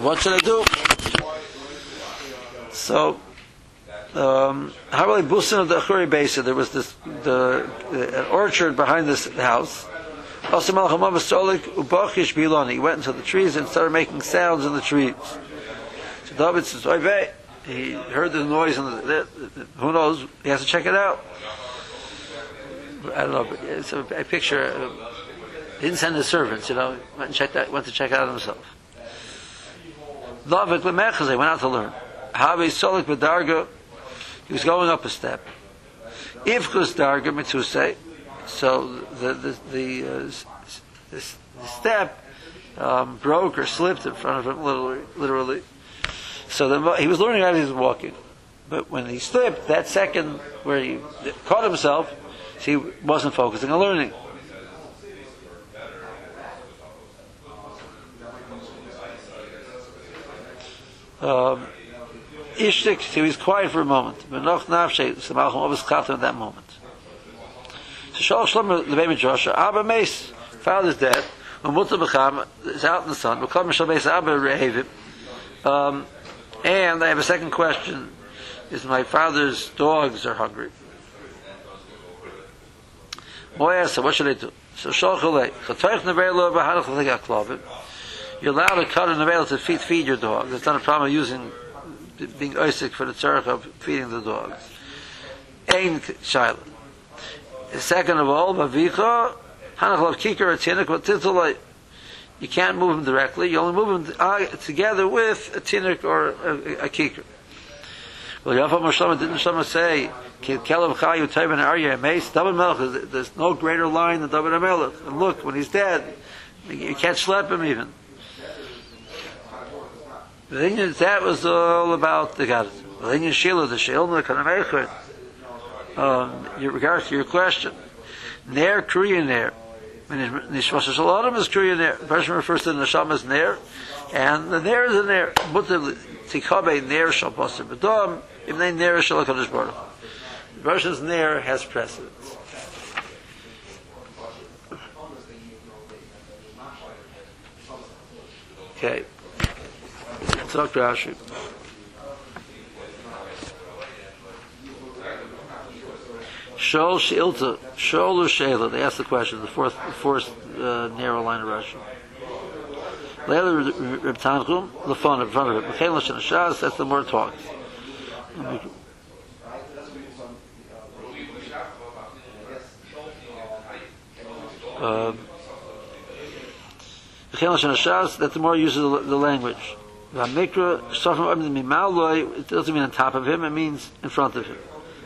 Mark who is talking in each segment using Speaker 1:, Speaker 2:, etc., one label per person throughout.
Speaker 1: What should I do? So, um, Harley Busin of the Achuri Besa, there was this the, the an orchard behind this house. He went into the trees and started making sounds in the trees. So David says, "Oy. He heard the noise, and who knows? He has to check it out. I don't know. It's a, a picture. He didn't send his servants, you know. Went and checked that. Went to check out himself. David Lemechaz. He went out to learn. Havi Solik Bedarga. He was going up a step. Ivkus Darga Mitzusei. So the the the, uh, the step um, broke or slipped in front of him, literally. literally. So the, he was learning as he was walking. But when he slipped, that second where he caught himself, he wasn't focusing on learning. Um, Ishtik, he was quiet for a moment. But noch nafshe, so Malchum was caught at that moment. So Shal Shlomo Lebei Joshua, Abba Mace, father's dead, Mutter Becham is out in the sun. Becham Shal Beis Abba Rehevim. Um, and I have a second question: Is my father's dogs are hungry? Moya, so what should I do? So Shalchalei, Chatoich Nevelo B'Hanach L'Legak Klovim. You're allowed to cut a nevela to feed, feed your dog. There's not a problem using being oisik for the tzarech of feeding the dogs. Ein shaila. Second of all, mavicha hanach kikar or tinnik v'titulay. You can't move him directly. You only move him uh, together with a tinnik or a, a kikar. Well, Yavam Shlama didn't Shlama say Kelev Chayu Tevin Arya Mace David Melech. There's no greater line than David Melech. And look, when he's dead, you can't schlep him even. The thing is, that was all about the God. The thing is, Sheila, the Sheila, the. Um, in regards to your question, Ner Kriya Ner. Nishmas Shalom is Kriya Ner. The person refers to the Neshama as Ner, and the Ner is a Ner. Mutter Tikabe Ner Shal Pasir if they Ner Shal HaKadosh Baruch. The person's Ner has precedence. Okay. Talk to Rashi. Shol Shilta, Shol Shela, they ask the question, the fourth, the fourth uh, narrow line of Rashi. Leila Reb Tanchum, the fun in front of it. Mechael Shen Shaz, that's the more talk. Um, Shaz, that's the more use of the, the language. Mikra, it doesn't mean on top of him, it means in front of him.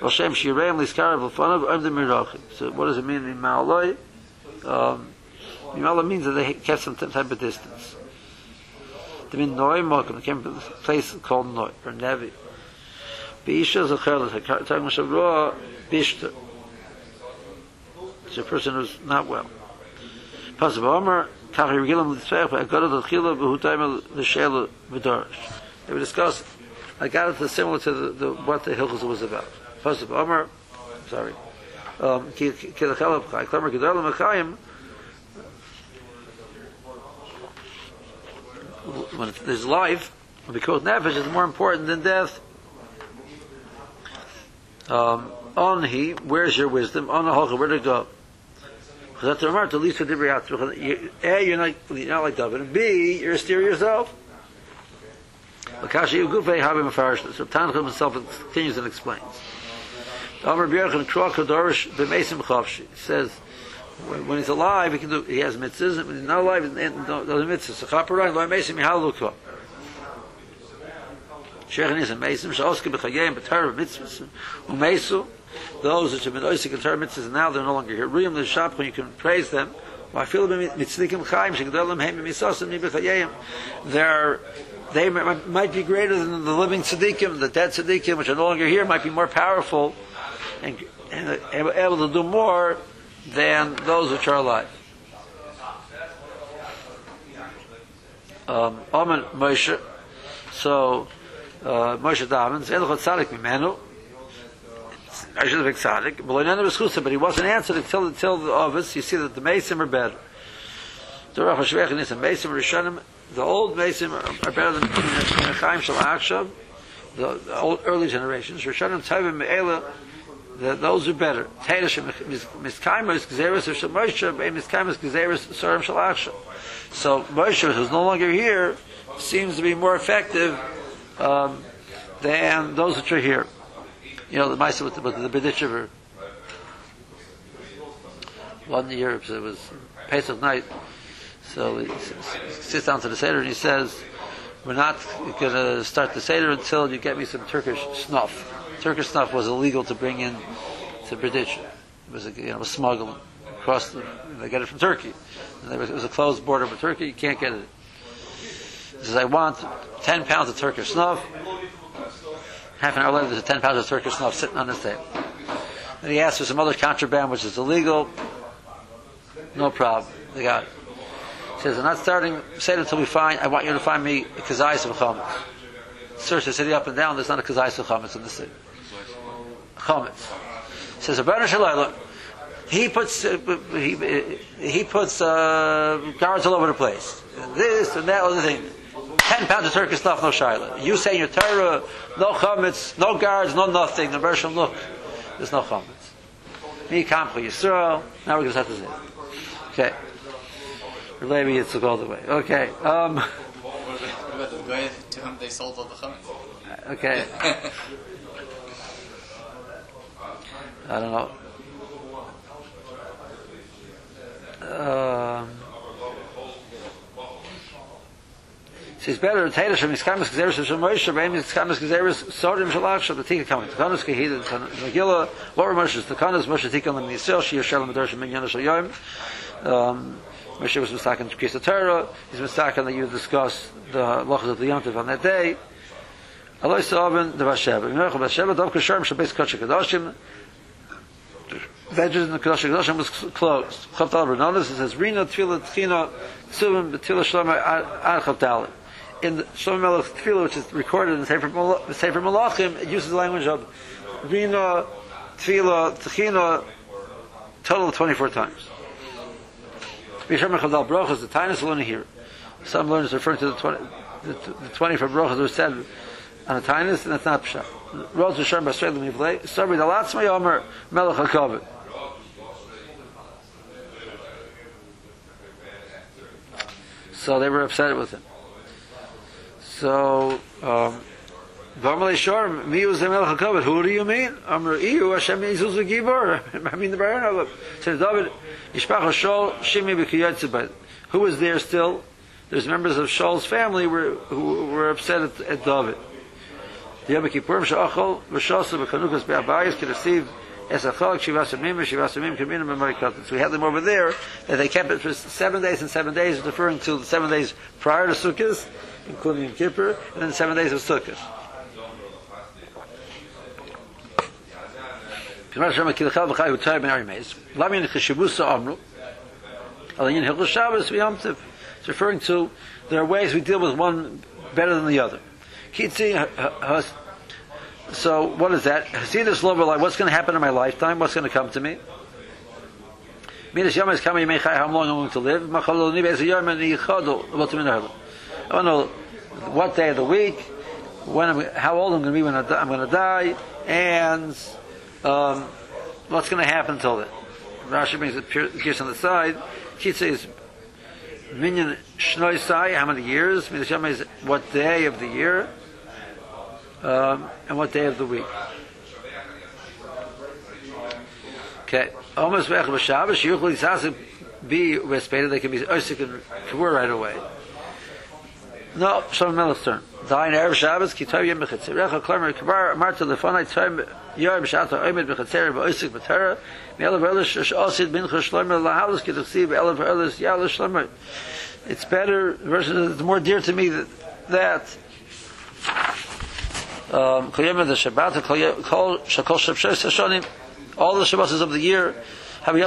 Speaker 1: The Mirachim. So what does it mean in Ma'aloi? Um, Mimala means that they kept some type of distance. They mean Noi came from a place called Noi, or Nevi. Shavroa. It's a person who's not well. Kach Regilam Litzvech, Agada Dachila, Behutayim L'Shela V'Dorish. They were discussing. I got it to similar to the, the, what the Hilchos was about. Pasav Omer, sorry. Um, Ki Lachelab Chai, Klamer Gedolim Mechayim, when there's life, because nefesh is more important than death. Um, on he, where's your wisdom? On the halcha, where to go? Because that's the remark, at least for the A, you're not, you're not like David, and B, you're a steer yourself. Lakashi Yugufei Habim Mefarish. So Tanchum himself continues and explains. Amr Bjerchen Krok Kadorish B'Mesim Chavshi says, when, when he's alive, he can do. He has mitzvahs. When he's not alive, he doesn't mitzvahs. So chaperoin lo mesim mihalukva. Shechen is a mesim. Sheoske b'chayim b'tar mitzvahs umesu. Those which have been oisik and tar mitzvahs and now they're no longer here. Riyam l'shap when you can praise them. They're they might be greater than the living tzaddikim, the dead tzaddikim, which are no longer here, might be more powerful and, and able to do more than those which are alive. Um, so uh, Moshe Davins, Elchot Tzadik Mimenu, I should have been tzaddik, but he wasn't answered until, until the office. You see that the Mesim are better. Torah Hashvech and Nisim Mesim Rishonim, the old Mesim are, better than the Chaim Shal Akshav, the, the old early generations. Rishonim Tovim Me'ela, the, those are better. Teresh Miskaimus Gzeres of Moshe, Miskaimus Gzeres Sorim Shal Akshav. So Moshe, who's no longer here, seems to be more effective um, than those which are here. You know, the Maisa with the, with the. One year, it was Pesach night, so he sits down to the Seder and he says, we're not going to start the Seder until you get me some Turkish snuff. Turkish snuff was illegal to bring in to Berditch. It was a, you know, smuggling across the, they get it from Turkey. And was, it was a closed border with Turkey, you can't get it. He says, I want 10 pounds of Turkish snuff. Half an hour later, there's a 10 pounds of Turkish snuff sitting on his table. And he asks for some other contraband, which is illegal. No problem. They got it. He says, I'm not starting Seder until we find, I want you to find me a kazayis of chametz. Search the city up and down, there's not a kazayis of chametz in the city. Chametz. He says, he puts, uh, he, he puts uh, guards all over the place. This and that other thing. Ten pounds of Turkish stuff, no shaila. You say your Torah, no chametz, no guards, no nothing. The version, look, there's no chametz. Me for Yisrael. Now we're going to start to say. Okay. Maybe it's all the way. Okay. Um,
Speaker 2: to?
Speaker 1: Okay. I don't know. Um, so it's better to tell us miskamis gezeres of Moshe, beim miskamis gezeres sodim shalach shal tika kamet. Kanas kehid Megillah, what were Moshe's the kanas Moshe tika the Yisrael she yashel medarsh minyan shal yom. Um, Moshe was mistaken to Krista Torah. He's mistaken that you discuss the lachas of the Yom on that day. Aloy Sa'avin the Vasheva. Minach Vasheva Dov Kasharm Shabbos Kodesh HaKadoshim. Veggies in the Kodesh HaKadoshim was closed. Chavtal Notice it says Rina Tefillah Tchina Ksuvim B'Tefillah Shlomo Ad Chavtal. In Shlomo Melech Tefillah, which is recorded in the Sefer, the Sefer Malachim, it uses the language of Rina Tefillah Tchina total of 24 times. Mishem Chazal Brochas, the tiniest learner here. Some learners refer to the 20, the, the 24 Brochas were said on a tiniest, and that's not Pshat. So they were upset with him. So, um. Who do you mean? Amr Iyu, Hashem Yizuz Gibor. I mean the Baron Says David, Yishpach Shol, Shimi B'Kiyotze Who was there still? There's members of Shaul's family were, who were upset at, at David. Yom Kippurim Sha'achol, V'shosa B'chanukas Be'abayis, can receive Esachol. So we had them over there, that they kept it for seven days and seven days, referring to the seven days prior to Sukkot, including Yom Kippur, and then seven days of Sukkot. It's referring to there are ways we deal with one better than the other. So what is that? See this love like what's going to happen in my lifetime? What's going to come to me? How long I'm going to live? I don't know what day of the week, when I'm, how old I'm going to be when I'm going to die, and um, what's going to happen until then? Rashi brings it pierce on the side. Kitze is minyan shnoisai, how many years? Midasham is what day of the year, um, and what day of the week. Okay. Almost v'ech b'Shabbos, yuchli tzasik be respected, they can be osik and kavur right away. No, Melech's turn. Dain Erev Shabbos, ki tov yem b'chetzerecha, klomer kabar, marta lefonai yom shata b'osik b'tera, me'elav shlomer lahalus ki tuchsi be'elav. It's better, version it's more dear to me that, um, kol yom shakol all the Shabbos of the year. Can't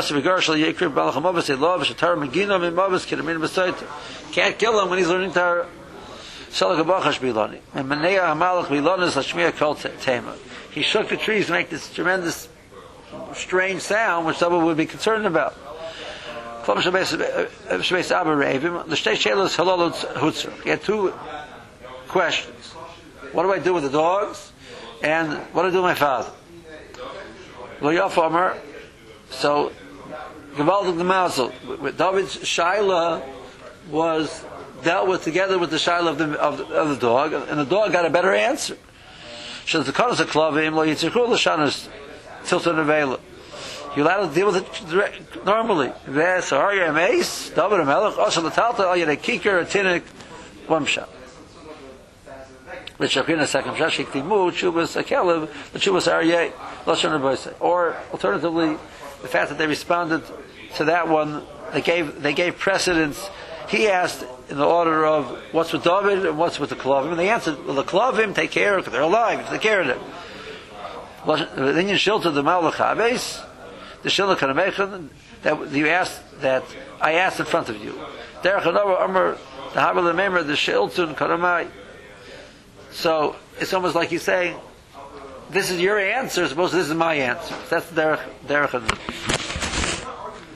Speaker 1: kill him when he's learning Torah. He shook the trees to make this tremendous, strange sound, which someone would be concerned about. Uh, uh, Halol Hutzur. He had two questions. What do I do with the dogs? And what do I do with my father? So Gewaldig the Mazel. David's Shaila was dealt with together with the Shaila of the, of of the dog, and the dog got a better answer. Shaz the. You're allowed to deal with it normally. Or alternatively, the fact that they responded to that one, they gave they gave precedence. He asked in the order of what's with David and what's with the Klavim, and they answered, well, the Klavim take care of they're alive, take care of them. Then you shilta the Malach Habes, the Shilta Kanamechan, that you asked that I asked in front of you. The the. So it's almost like he's saying, this is your answer, suppose this is my answer. That's Derech Derech